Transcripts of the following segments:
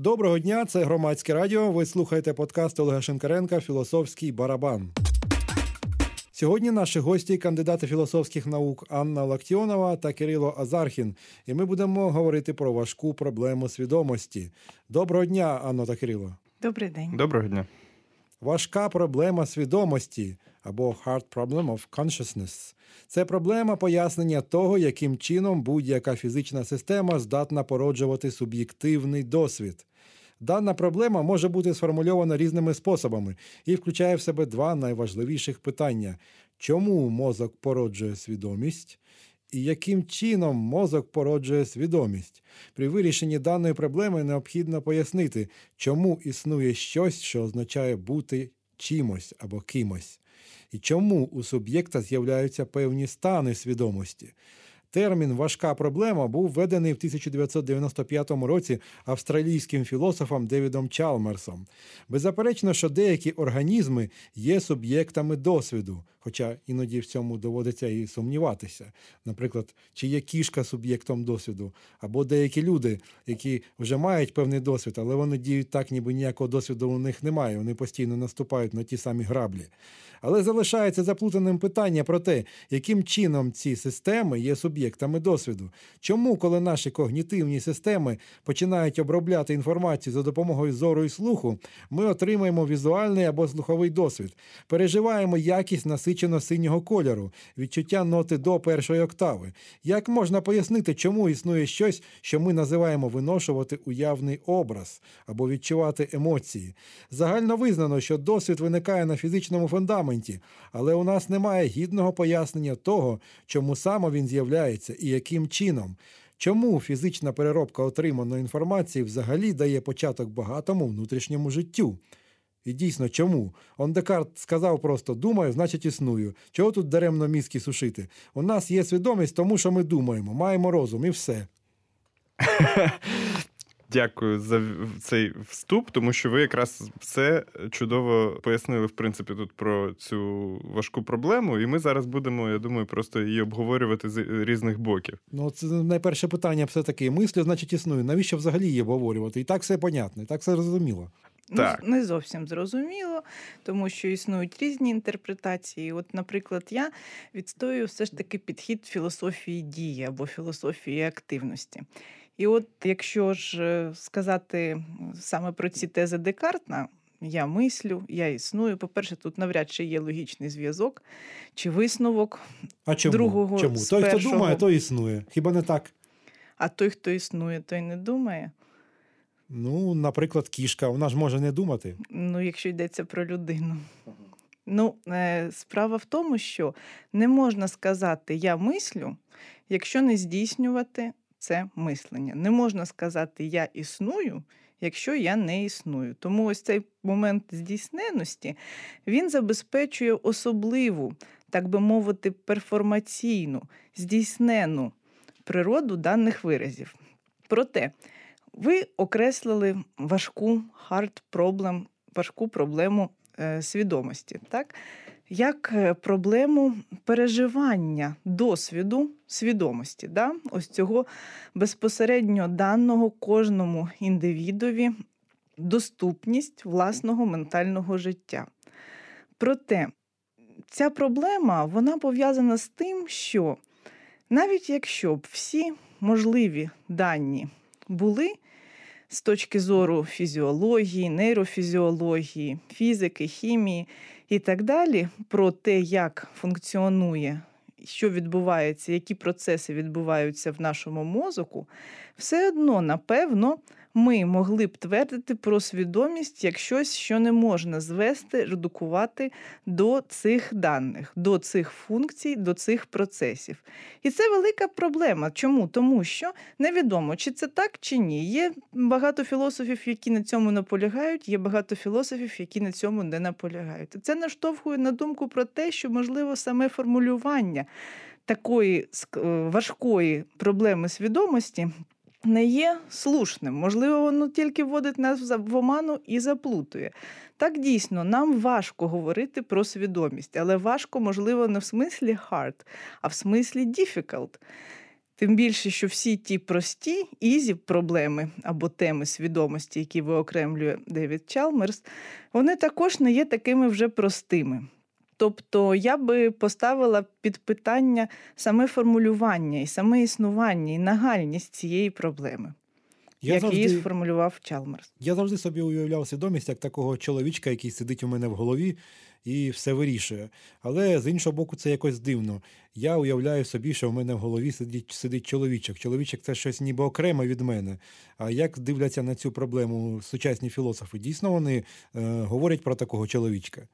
Доброго дня, це громадське радіо. Ви слухаєте подкаст Олега Шенкаренка Філософський барабан. Сьогодні наші гості, кандидати філософських наук Анна Лактіонова та Кирило Азархін. І ми будемо говорити про важку проблему свідомості. Доброго дня, Анно та Кирило. Добрий день. Доброго дня. Важка проблема свідомості або hard problem of consciousness – це проблема пояснення того, яким чином будь-яка фізична система здатна породжувати суб'єктивний досвід. Дана проблема може бути сформульована різними способами і включає в себе два найважливіших питання: чому мозок породжує свідомість? І яким чином мозок породжує свідомість? При вирішенні даної проблеми необхідно пояснити, чому існує щось, що означає бути чимось або кимось, і чому у суб'єкта з'являються певні стани свідомості. Термін важка проблема був введений в 1995 році австралійським філософом Девідом Чалмерсом. Беззаперечно, що деякі організми є суб'єктами досвіду, хоча іноді в цьому доводиться і сумніватися. Наприклад, чи є кішка суб'єктом досвіду, або деякі люди, які вже мають певний досвід, але вони діють так, ніби ніякого досвіду у них немає. Вони постійно наступають на ті самі граблі. Але залишається заплутаним питання про те, яким чином ці системи є суб'єктами досвіду. Чому, коли наші когнітивні системи починають обробляти інформацію за допомогою зору і слуху, ми отримаємо візуальний або слуховий досвід, переживаємо якість насичено синього кольору, відчуття ноти до першої октави. Як можна пояснити, чому існує щось, що ми називаємо виношувати уявний образ або відчувати емоції? Загально визнано, що досвід виникає на фізичному фундаменті, але у нас немає гідного пояснення того, чому саме він з'являється і яким чином. Чому фізична переробка отриманої інформації взагалі дає початок багатому внутрішньому життю? І дійсно, чому? Он Декарт сказав просто думаю, значить існую. Чого тут даремно мізки сушити? У нас є свідомість, тому що ми думаємо, маємо розум і все. Дякую за цей вступ, тому що ви якраз все чудово пояснили, в принципі, тут про цю важку проблему, і ми зараз будемо, я думаю, просто її обговорювати з різних боків. Ну, це найперше питання все таки. Мислю, значить, існує. Навіщо взагалі її обговорювати? І так все понятно, і так все зрозуміло. Так. Ну, не зовсім зрозуміло, тому що існують різні інтерпретації. От, наприклад, я відстоюю все ж таки підхід філософії дії або філософії активності. І от якщо ж е, сказати саме про ці тези Декартна, я мислю, я існую. По-перше, тут навряд чи є логічний зв'язок чи висновок А чому? другого чому? з Той, хто думає, той існує. Хіба не так? А той, хто існує, той не думає. Ну, наприклад, кішка, вона ж може не думати. Ну, якщо йдеться про людину. Ну, е, справа в тому, що не можна сказати я мислю, якщо не здійснювати це мислення. Не можна сказати я існую, якщо я не існую. Тому ось цей момент здійсненості він забезпечує особливу, так би мовити, перформаційну, здійснену природу даних виразів. Проте ви окреслили важку hard problem, важку проблему е, свідомості, так? Як е, проблему переживання досвіду свідомості, да? ось цього безпосередньо даного кожному індивідові доступність власного ментального життя. Проте ця проблема вона пов'язана з тим, що навіть якщо б всі можливі дані були з точки зору фізіології, нейрофізіології, фізики, хімії і так далі, про те, як функціонує, що відбувається, які процеси відбуваються в нашому мозоку, все одно, напевно, ми могли б твердити про свідомість як щось, що не можна звести, редукувати до цих даних, до цих функцій, до цих процесів. І це велика проблема. Чому? Тому що невідомо, чи це так, чи ні. Є багато філософів, які на цьому наполягають, є багато філософів, які на цьому не наполягають. Це наштовхує на думку про те, що можливо саме формулювання такої важкої проблеми свідомості не є слушним. Можливо, воно тільки вводить нас в оману і заплутує. Так дійсно, нам важко говорити про свідомість, але важко, можливо, не в смислі hard, а в смислі difficult. Тим більше, що всі ті прості easy проблеми або теми свідомості, які виокремлює Девід Чалмерс, вони також не є такими вже простими. Тобто я би поставила під питання саме формулювання і саме існування, і нагальність цієї проблеми, Я як її сформулював Чалмерс. я завжди собі уявляв свідомість як такого чоловічка, який сидить у мене в голові і все вирішує. Але з іншого боку, це якось дивно. Я уявляю собі, що в мене в голові сидить, сидить чоловічок. Чоловічок це щось ніби окреме від мене. А як дивляться на цю проблему сучасні філософи? Дійсно, вони е, говорять про такого чоловічка.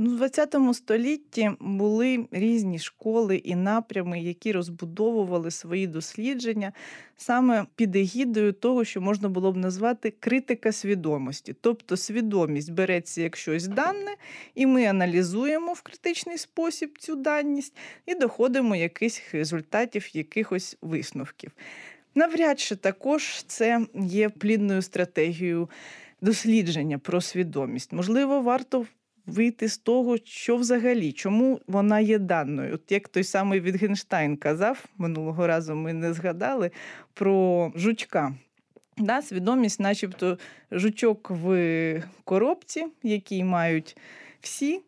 Ну, в ХХ столітті були різні школи і напрями, які розбудовували свої дослідження саме під егідою того, що можна було б назвати критика свідомості. Тобто свідомість береться як щось дане, і ми аналізуємо в критичний спосіб цю даність і доходимо якихось результатів, якихось висновків. Навряд чи також це є плідною стратегією дослідження про свідомість. Можливо, варто вийти з того, що взагалі, чому вона є даною. От як той самий Вітгенштайн казав минулого разу, ми не згадали про жучка. Да, свідомість, начебто, жучок в коробці, який мають всі.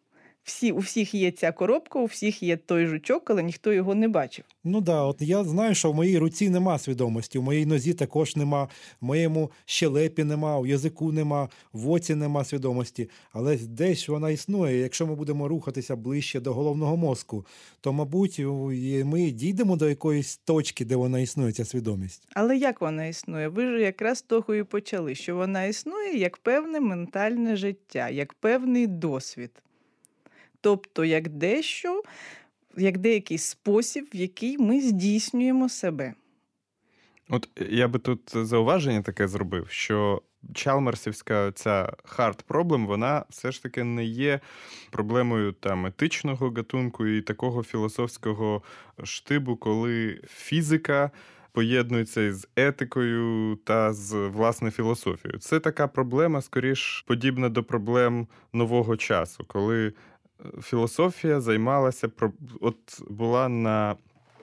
Всі, у всіх є ця коробка, у всіх є той жучок, але ніхто його не бачив. Ну да, от я знаю, що в моїй руці нема свідомості, в моїй нозі також нема, в моєму щелепі нема, у язику нема, в оці нема свідомості. Але десь вона існує. Якщо ми будемо рухатися ближче до головного мозку, то, мабуть, ми дійдемо до якоїсь точки, де вона існує, ця свідомість. Але як вона існує? Ви ж якраз того і почали, що вона існує як певне ментальне життя, як певний досвід. Тобто, як дещо, як деякий спосіб, в який ми здійснюємо себе. От я би тут зауваження таке зробив, що Чалмерсівська ця hard problem, вона все ж таки не є проблемою там етичного гатунку і такого філософського штибу, коли фізика. Поєднується із етикою та з власне філософією. Це така проблема, скоріш подібна до проблем нового часу, коли е, філософія займалася от була на,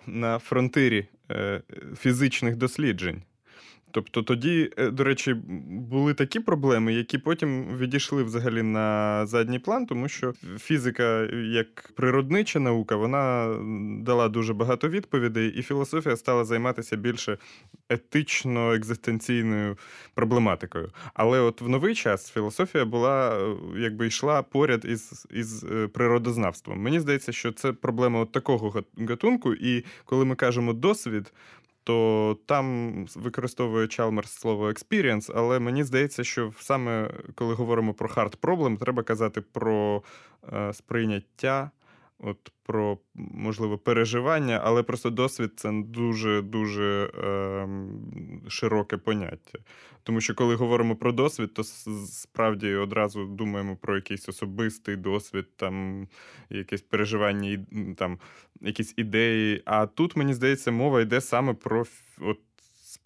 на фронтирі е, фізичних досліджень. Тобто тоді, е, до речі, були такі проблеми, які потім відійшли взагалі на задній план, тому що фізика, як природнича наука, вона дала дуже багато відповідей, і філософія стала займатися більше етично-екзистенційною проблематикою. Але от в новий час філософія була, е, якби йшла поряд із із е, природознавством. Мені здається, що це проблема от такого гатунку, і коли ми кажемо досвід то там використовує Чалмерс слово experience, але мені здається, що саме коли говоримо про hard problem, треба казати про е, сприйняття, от про можливо переживання, але просто досвід це дуже дуже е, широке поняття. Тому що коли говоримо про досвід, то справді одразу думаємо про якийсь особистий досвід, там якесь переживання, там якісь ідеї. А тут мені здається, мова йде саме про от,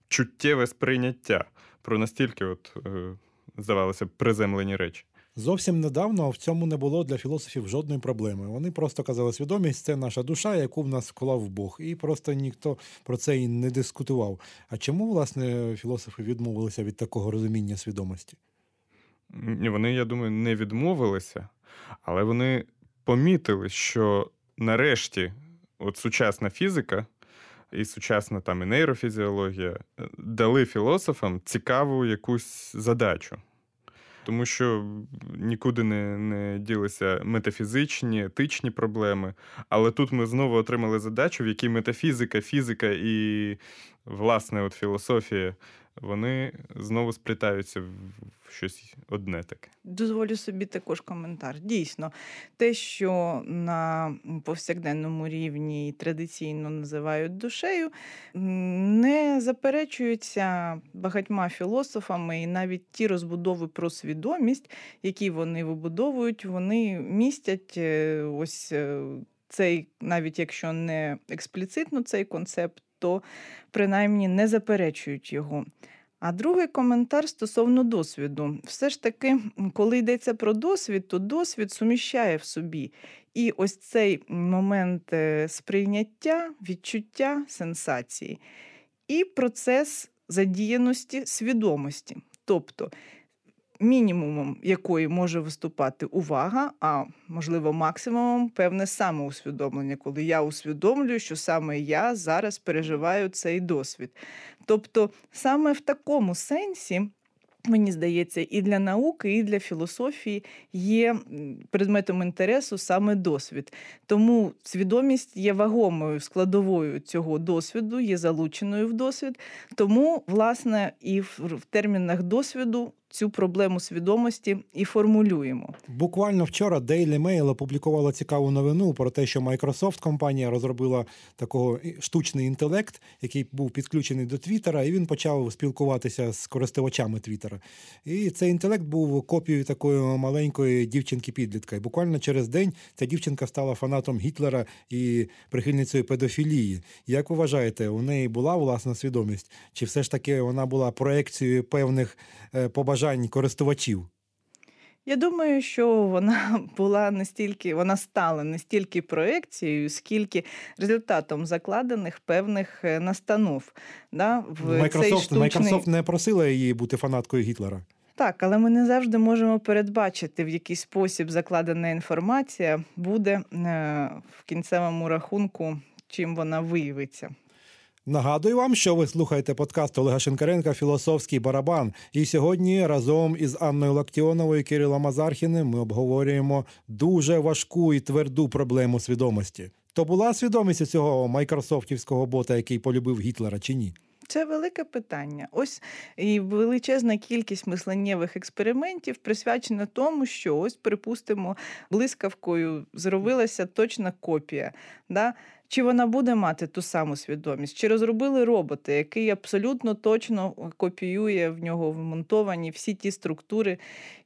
чуттєве сприйняття, про настільки, от е, здавалося, приземлені речі. Зовсім недавно в цьому не було для філософів жодної проблеми. Вони просто казали, свідомість це наша душа, яку в нас вклав Бог, і просто ніхто про це і не дискутував. А чому, власне, філософи відмовилися від такого розуміння свідомості? Вони, я думаю, не відмовилися, але вони помітили, що нарешті от сучасна фізика. І сучасна там і нейрофізіологія е, дали філософам цікаву якусь задачу тому що нікуди не не ділися метафізичні, етичні проблеми. Але тут ми знову отримали задачу, в якій метафізика, фізика і, власне, от філософія вони знову сплітаються щось одне таке. Дозволю собі також коментар. Дійсно, те, що на повсякденному рівні традиційно називають душею, не заперечується багатьма філософами, і навіть ті розбудови про свідомість, які вони вибудовують, вони містять е, ось е, цей, навіть якщо не експліцитно цей концепт то принаймні не заперечують його. А другий коментар стосовно досвіду. Все ж таки, коли йдеться про досвід, то досвід суміщає в собі. І ось цей момент е, сприйняття, відчуття сенсації і процес задіяності свідомості. Тобто мінімумом якої може виступати увага, а можливо, максимумом певне самоусвідомлення, коли я усвідомлюю, що саме я зараз переживаю цей досвід. Тобто, саме в такому сенсі. Мені здається, і для науки, і для філософії є предметом інтересу саме досвід. Тому свідомість є вагомою складовою цього досвіду, є залученою в досвід. Тому, власне, і в термінах досвіду цю проблему свідомості і формулюємо. Буквально вчора Daily Mail опублікувала цікаву новину про те, що Microsoft компанія розробила такого штучний інтелект, який був підключений до Твіттера, і він почав спілкуватися з користувачами Твіттера. І цей інтелект був копією такої маленької дівчинки-підлітка. І буквально через день ця дівчинка стала фанатом Гітлера і прихильницею педофілії. Як ви вважаєте, у неї була власна свідомість? Чи все ж таки вона була проекцією певних е, побажань? бажань користувачів? Я думаю, що вона була настільки, вона стала не стільки проекцією, скільки результатом закладених певних е, настанов. Да, в Microsoft, цей штучний... Microsoft не просила її бути фанаткою Гітлера. Так, але ми не завжди можемо передбачити, в який спосіб закладена інформація буде е, в кінцевому рахунку, чим вона виявиться. Нагадую вам, що ви слухаєте подкаст Олега Шинкаренка Філософський барабан. І сьогодні разом із Анною Лактіоновою Кирилом Азархіним ми обговорюємо дуже важку і тверду проблему свідомості. То була свідомість цього майкрософтівського бота, який полюбив Гітлера, чи ні? Це велике питання. Ось і величезна кількість мисленнєвих експериментів присвячена тому, що ось, припустимо, блискавкою зробилася точна копія. Да? Чи вона буде мати ту саму свідомість? Чи розробили роботи, який абсолютно точно копіює в нього вмонтовані всі ті структури,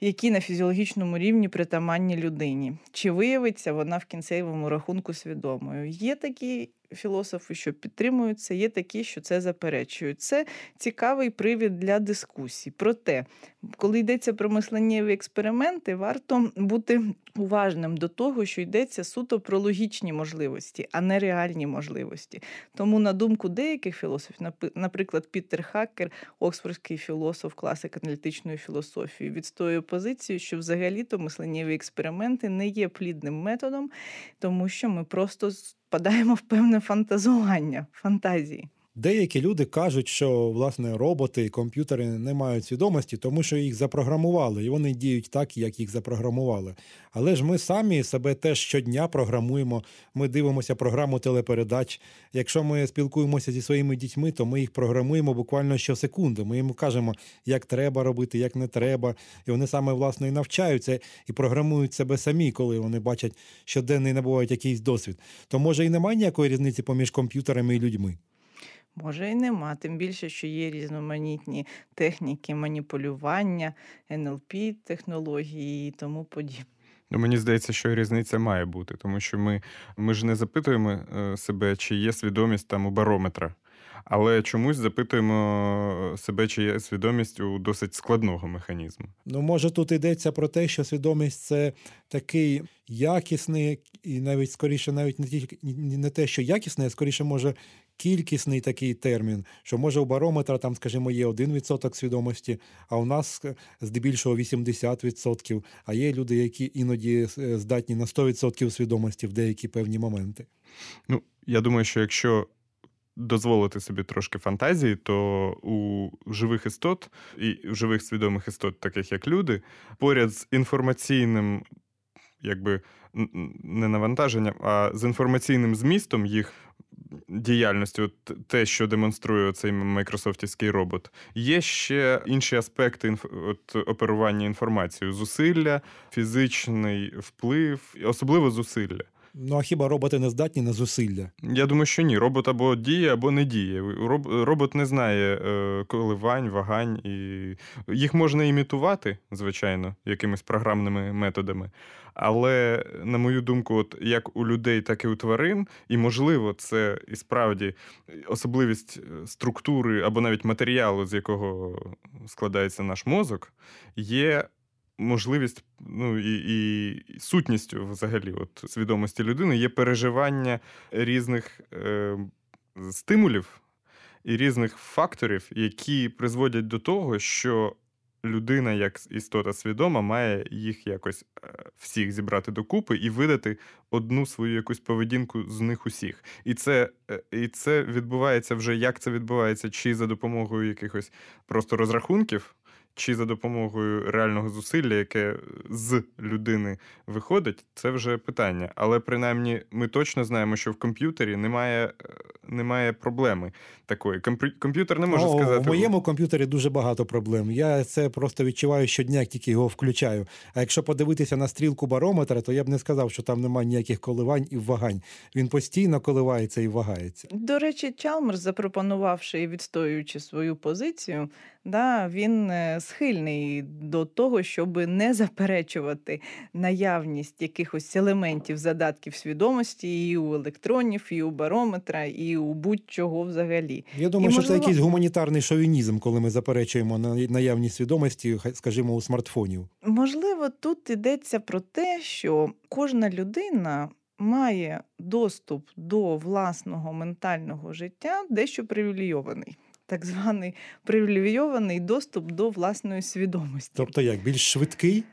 які на фізіологічному рівні притаманні людині? Чи виявиться вона в кінцевому рахунку свідомою? Є такі філософи, що підтримують це, є такі, що це заперечують. Це цікавий привід для дискусій. Проте, коли йдеться про мисленнєві експерименти, варто бути уважним до того, що йдеться суто про логічні можливості, а не реальні можливості. Тому, на думку деяких філософів, наприклад, Пітер Хакер, оксфордський філософ, класик аналітичної філософії, відстоює позицію, що взагалі-то мисленнєві експерименти не є плідним методом, тому що ми просто впадаємо в певне фантазування, фантазії. Деякі люди кажуть, що власне роботи і комп'ютери не мають свідомості, тому що їх запрограмували, і вони діють так, як їх запрограмували. Але ж ми самі себе теж щодня програмуємо. Ми дивимося програму телепередач. Якщо ми спілкуємося зі своїми дітьми, то ми їх програмуємо буквально щосекунди. Ми їм кажемо, як треба робити, як не треба. І вони саме власне і навчаються і програмують себе самі, коли вони бачать щоденний набувають якийсь досвід. То може і немає ніякої різниці поміж комп'ютерами і людьми. Може і нема, тим більше, що є різноманітні техніки маніпулювання, НЛП, технології і тому подібне. Ну, Мені здається, що різниця має бути, тому що ми ми ж не запитуємо е, себе, чи є свідомість там у барометра, але чомусь запитуємо себе, чи є свідомість у досить складного механізму. Ну, може, тут йдеться про те, що свідомість це такий якісний, і навіть скоріше, навіть не тільки не те, що якісний, а скоріше може кількісний такий термін, що може у барометра там, скажімо, є 1% свідомості, а у нас е, здебільшого 80%, а є люди, які іноді е, здатні на 100% свідомості в деякі певні моменти. Ну, я думаю, що якщо дозволити собі трошки фантазії, то у живих істот і у живих свідомих істот, таких як люди, поряд з інформаційним, якби не навантаженням, а з інформаційним змістом їх діяльності, от те, що демонструє цей майкрософтівський робот, є ще інші аспекти от, оперування інформацією: зусилля, фізичний вплив, особливо зусилля. Ну а хіба роботи не здатні на зусилля? Я думаю, що ні. Робот або діє, або не діє. Роб- Робот не знає е, коливань, вагань, і їх можна імітувати, звичайно, якимись програмними методами. Але, на мою думку, от як у людей, так і у тварин, і можливо, це і справді особливість е, структури або навіть матеріалу, з якого складається наш мозок, є можливість, ну і, і сутністю взагалі, от свідомості людини є переживання різних е, стимулів і різних факторів, які призводять до того, що людина, як істота свідома, має їх якось е, всіх зібрати докупи і видати одну свою якусь поведінку з них усіх. І це, е, і це відбувається вже як це відбувається, чи за допомогою якихось просто розрахунків. Чи за допомогою реального зусилля, яке з людини виходить, це вже питання. Але принаймні ми точно знаємо, що в комп'ютері немає, е, немає проблеми такої. Комп'ю- Комп'ютер не може О, сказати. В моєму комп'ютері дуже багато проблем. Я це просто відчуваю щодня, як тільки його включаю. А якщо подивитися на стрілку барометра, то я б не сказав, що там немає ніяких коливань і вагань. Він постійно коливається і вагається. До речі, Чалмерс, запропонувавши і відстоюючи свою позицію, да, він е, схильний до того, щоб не заперечувати наявність якихось елементів задатків свідомості і у електронів, і у барометра, і у будь-чого взагалі. Я думаю, І, що це якийсь гуманітарний шовінізм, коли ми заперечуємо на наявність свідомості, скажімо, у смартфонів. Можливо, тут йдеться про те, що кожна людина має доступ до власного ментального життя дещо привілейований. Так званий привілейований доступ до власної свідомості. Тобто як більш швидкий,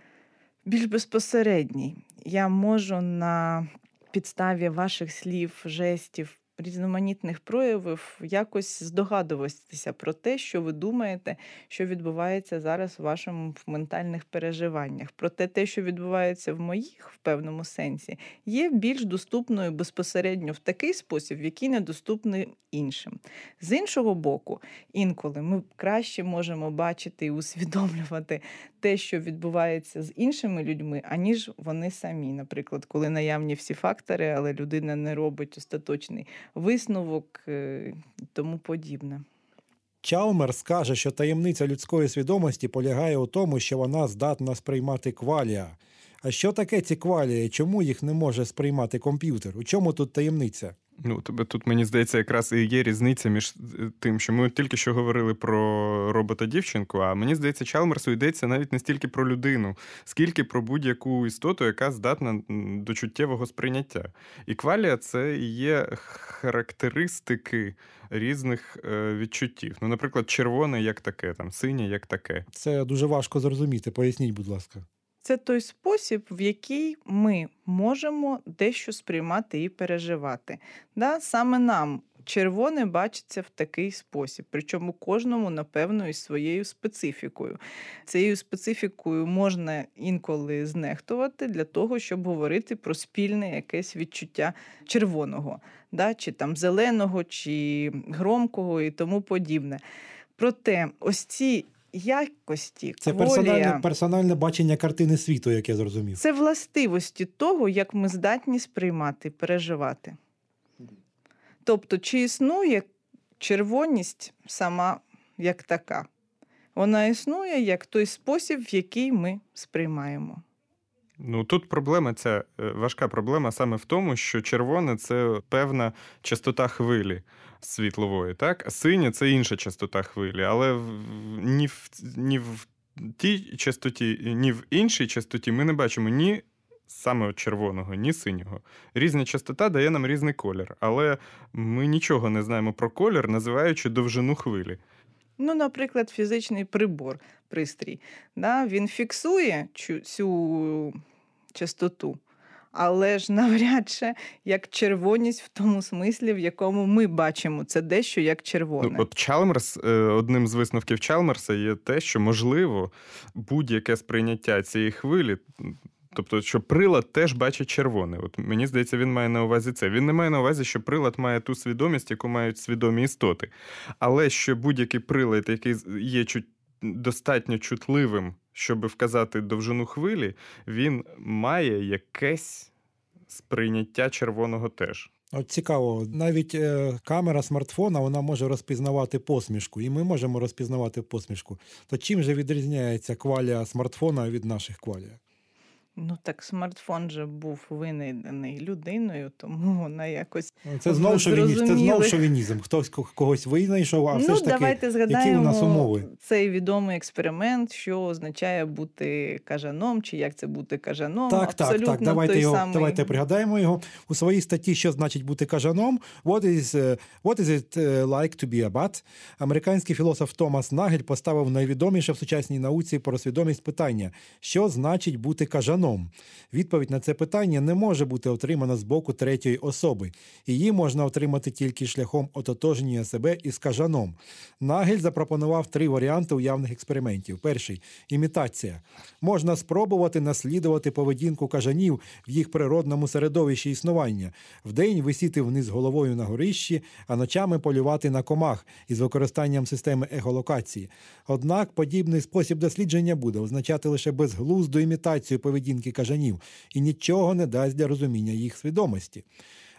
Більш безпосередній. Я можу на підставі ваших слів, жестів, різноманітних проявів якось здогадуватися про те, що ви думаєте, що відбувається зараз в вашому ментальних переживаннях. Проте те, що відбувається в моїх в певному сенсі, є більш доступною безпосередньо в такий спосіб, в який недоступний іншим. З іншого боку, інколи ми краще можемо бачити і усвідомлювати те, що відбувається з іншими людьми, аніж вони самі. Наприклад, коли наявні всі фактори, але людина не робить остаточний висновок е, тому подібне. Чалмерс каже, що таємниця людської свідомості полягає у тому, що вона здатна сприймати квалія. А що таке ці квалії? Чому їх не може сприймати комп'ютер? У чому тут таємниця? Ну, тебе тут мені здається, якраз і є різниця між е, тим, що ми тільки що говорили про робота дівчинку. А мені здається, Чалмерсу йдеться навіть не стільки про людину, скільки про будь-яку істоту, яка здатна до чуттєвого сприйняття. І квалія це є характеристики різних е, відчуттів. Ну, наприклад, червоне як таке, там синє як таке. Це дуже важко зрозуміти. Поясніть, будь ласка. Це той спосіб, в який ми можемо дещо сприймати і переживати. Да? Саме нам червоне бачиться в такий спосіб, причому кожному, напевно, із своєю специфікою. Цією специфікою можна інколи знехтувати для того, щоб говорити про спільне якесь відчуття червоного, да? чи там зеленого, чи громкого і тому подібне. Проте, ось ці якості Це кволія, персональне, персональне бачення картини світу, як я зрозумів. це властивості того, як ми здатні сприймати, переживати. Тобто, чи існує червоність сама як така? Вона існує як той спосіб, в який ми сприймаємо. Ну тут проблема ця е, важка проблема саме в тому, що червоне це певна частота хвилі світлової, так? А синє це інша частота хвилі, але ні в, ні в тій частоті, ні в іншій частоті ми не бачимо ні саме червоного, ні синього. Різна частота дає нам різний колір, але ми нічого не знаємо про колір, називаючи довжину хвилі. Ну, наприклад, фізичний прибор, пристрій, да, він фіксує цю частоту, але ж навряд чи як червоність в тому смислі, в якому ми бачимо це дещо як червоне. Ну, от Чалмерс, одним з висновків Чалмерса є те, що можливо будь-яке сприйняття цієї хвилі. Тобто, що прилад теж бачить червоне. От мені здається, він має на увазі це. Він не має на увазі, що прилад має ту свідомість, яку мають свідомі істоти. Але що будь-який прилад, який є достатньо чутливим, щоб вказати довжину хвилі, він має якесь сприйняття червоного теж. От цікаво, навіть е, камера смартфона вона може розпізнавати посмішку, і ми можемо розпізнавати посмішку. То чим же відрізняється квалія смартфона від наших квалія? Ну так смартфон же був винайдений людиною, тому вона якось. Це знову шовінізм. Це знову шовінізм. Хтось когось винайшов, а все ну, ж таки, давайте які у нас умови? цей відомий експеримент, що означає бути кажаном, чи як це бути кажаном. Так, так, Абсолютно так. Давайте той його самий. давайте пригадаємо його у своїй статті, що значить бути кажаном. What is, е, what is it е, like to be a bat? Американський філософ Томас Нагель поставив найвідоміше в сучасній науці про свідомість питання: що значить бути кажаном? Відповідь на це питання не може бути отримана з боку третьої особи. Її можна отримати тільки шляхом ототожнення себе із кажаном. Нагель запропонував три варіанти уявних експериментів. Перший імітація. Можна спробувати наслідувати поведінку кажанів в їх природному середовищі існування, вдень висіти вниз головою на горищі, а ночами полювати на комах із використанням системи ехолокації. Однак подібний спосіб дослідження буде означати лише безглузду імітацію поведінки кажанів і нічого не дасть для розуміння їх свідомості.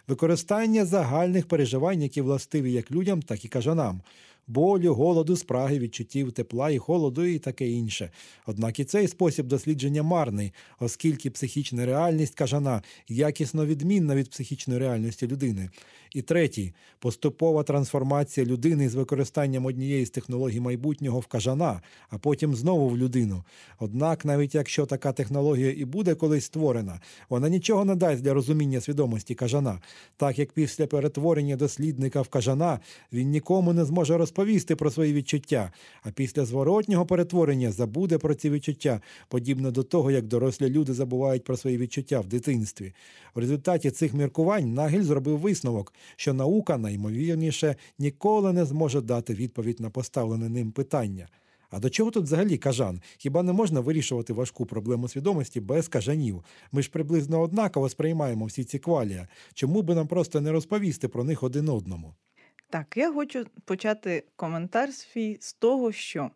Використання загальних переживань, які властиві як людям, так і кажанам. Болю, голоду, спраги, відчуттів тепла і холоду і таке інше. Однак і цей спосіб дослідження марний, оскільки психічна реальність кажана якісно відмінна від психічної реальності людини. І третій поступова трансформація людини з використанням однієї з технологій майбутнього в кажана, а потім знову в людину. Однак, навіть якщо така технологія і буде колись створена, вона нічого не дасть для розуміння свідомості кажана, так як після перетворення дослідника в кажана він нікому не зможе розповісти про свої відчуття, а після зворотнього перетворення забуде про ці відчуття, подібно до того, як дорослі люди забувають про свої відчуття в дитинстві. В результаті цих міркувань Нагель зробив висновок, що наука найімовірніше ніколи не зможе дати відповідь на поставлене ним питання. А до чого тут взагалі кажан? Хіба не можна вирішувати важку проблему свідомості без кажанів? Ми ж приблизно однаково сприймаємо всі ці квалія. Чому би нам просто не розповісти про них один одному? Так, я хочу почати коментар свій з того, що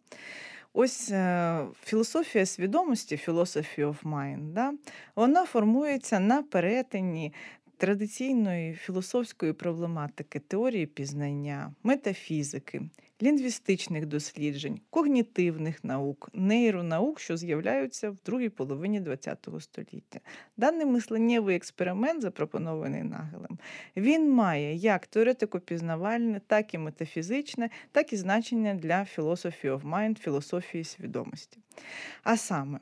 ось е, філософія свідомості, philosophy of mind, да, вона формується на перетині традиційної філософської проблематики, теорії пізнання, метафізики, лінгвістичних досліджень, когнітивних наук, нейронаук, що з'являються в другій половині ХХ століття. Даний мисленнєвий експеримент, запропонований Нагелем, він має як теоретико-пізнавальне, так і метафізичне, так і значення для philosophy of mind, філософії свідомості. А саме,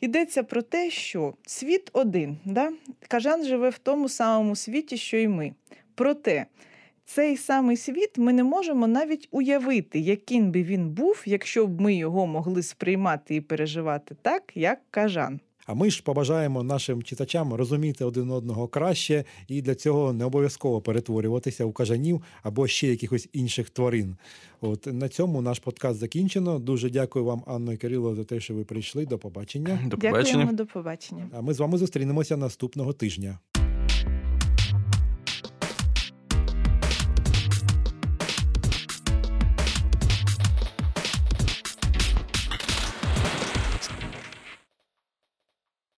йдеться про те, що світ один, да? кажан живе в тому самому світі, що й ми. Проте цей самий світ ми не можемо навіть уявити, яким би він був, якщо б ми його могли сприймати і переживати так, як кажан. А ми ж побажаємо нашим читачам розуміти один одного краще, і для цього не обов'язково перетворюватися у кажанів або ще якихось інших тварин. От на цьому наш подкаст закінчено. Дуже дякую вам, Анно і Кирило, за те, що ви прийшли. До побачення. До побачення. Дякуємо, до побачення. А ми з вами зустрінемося наступного тижня.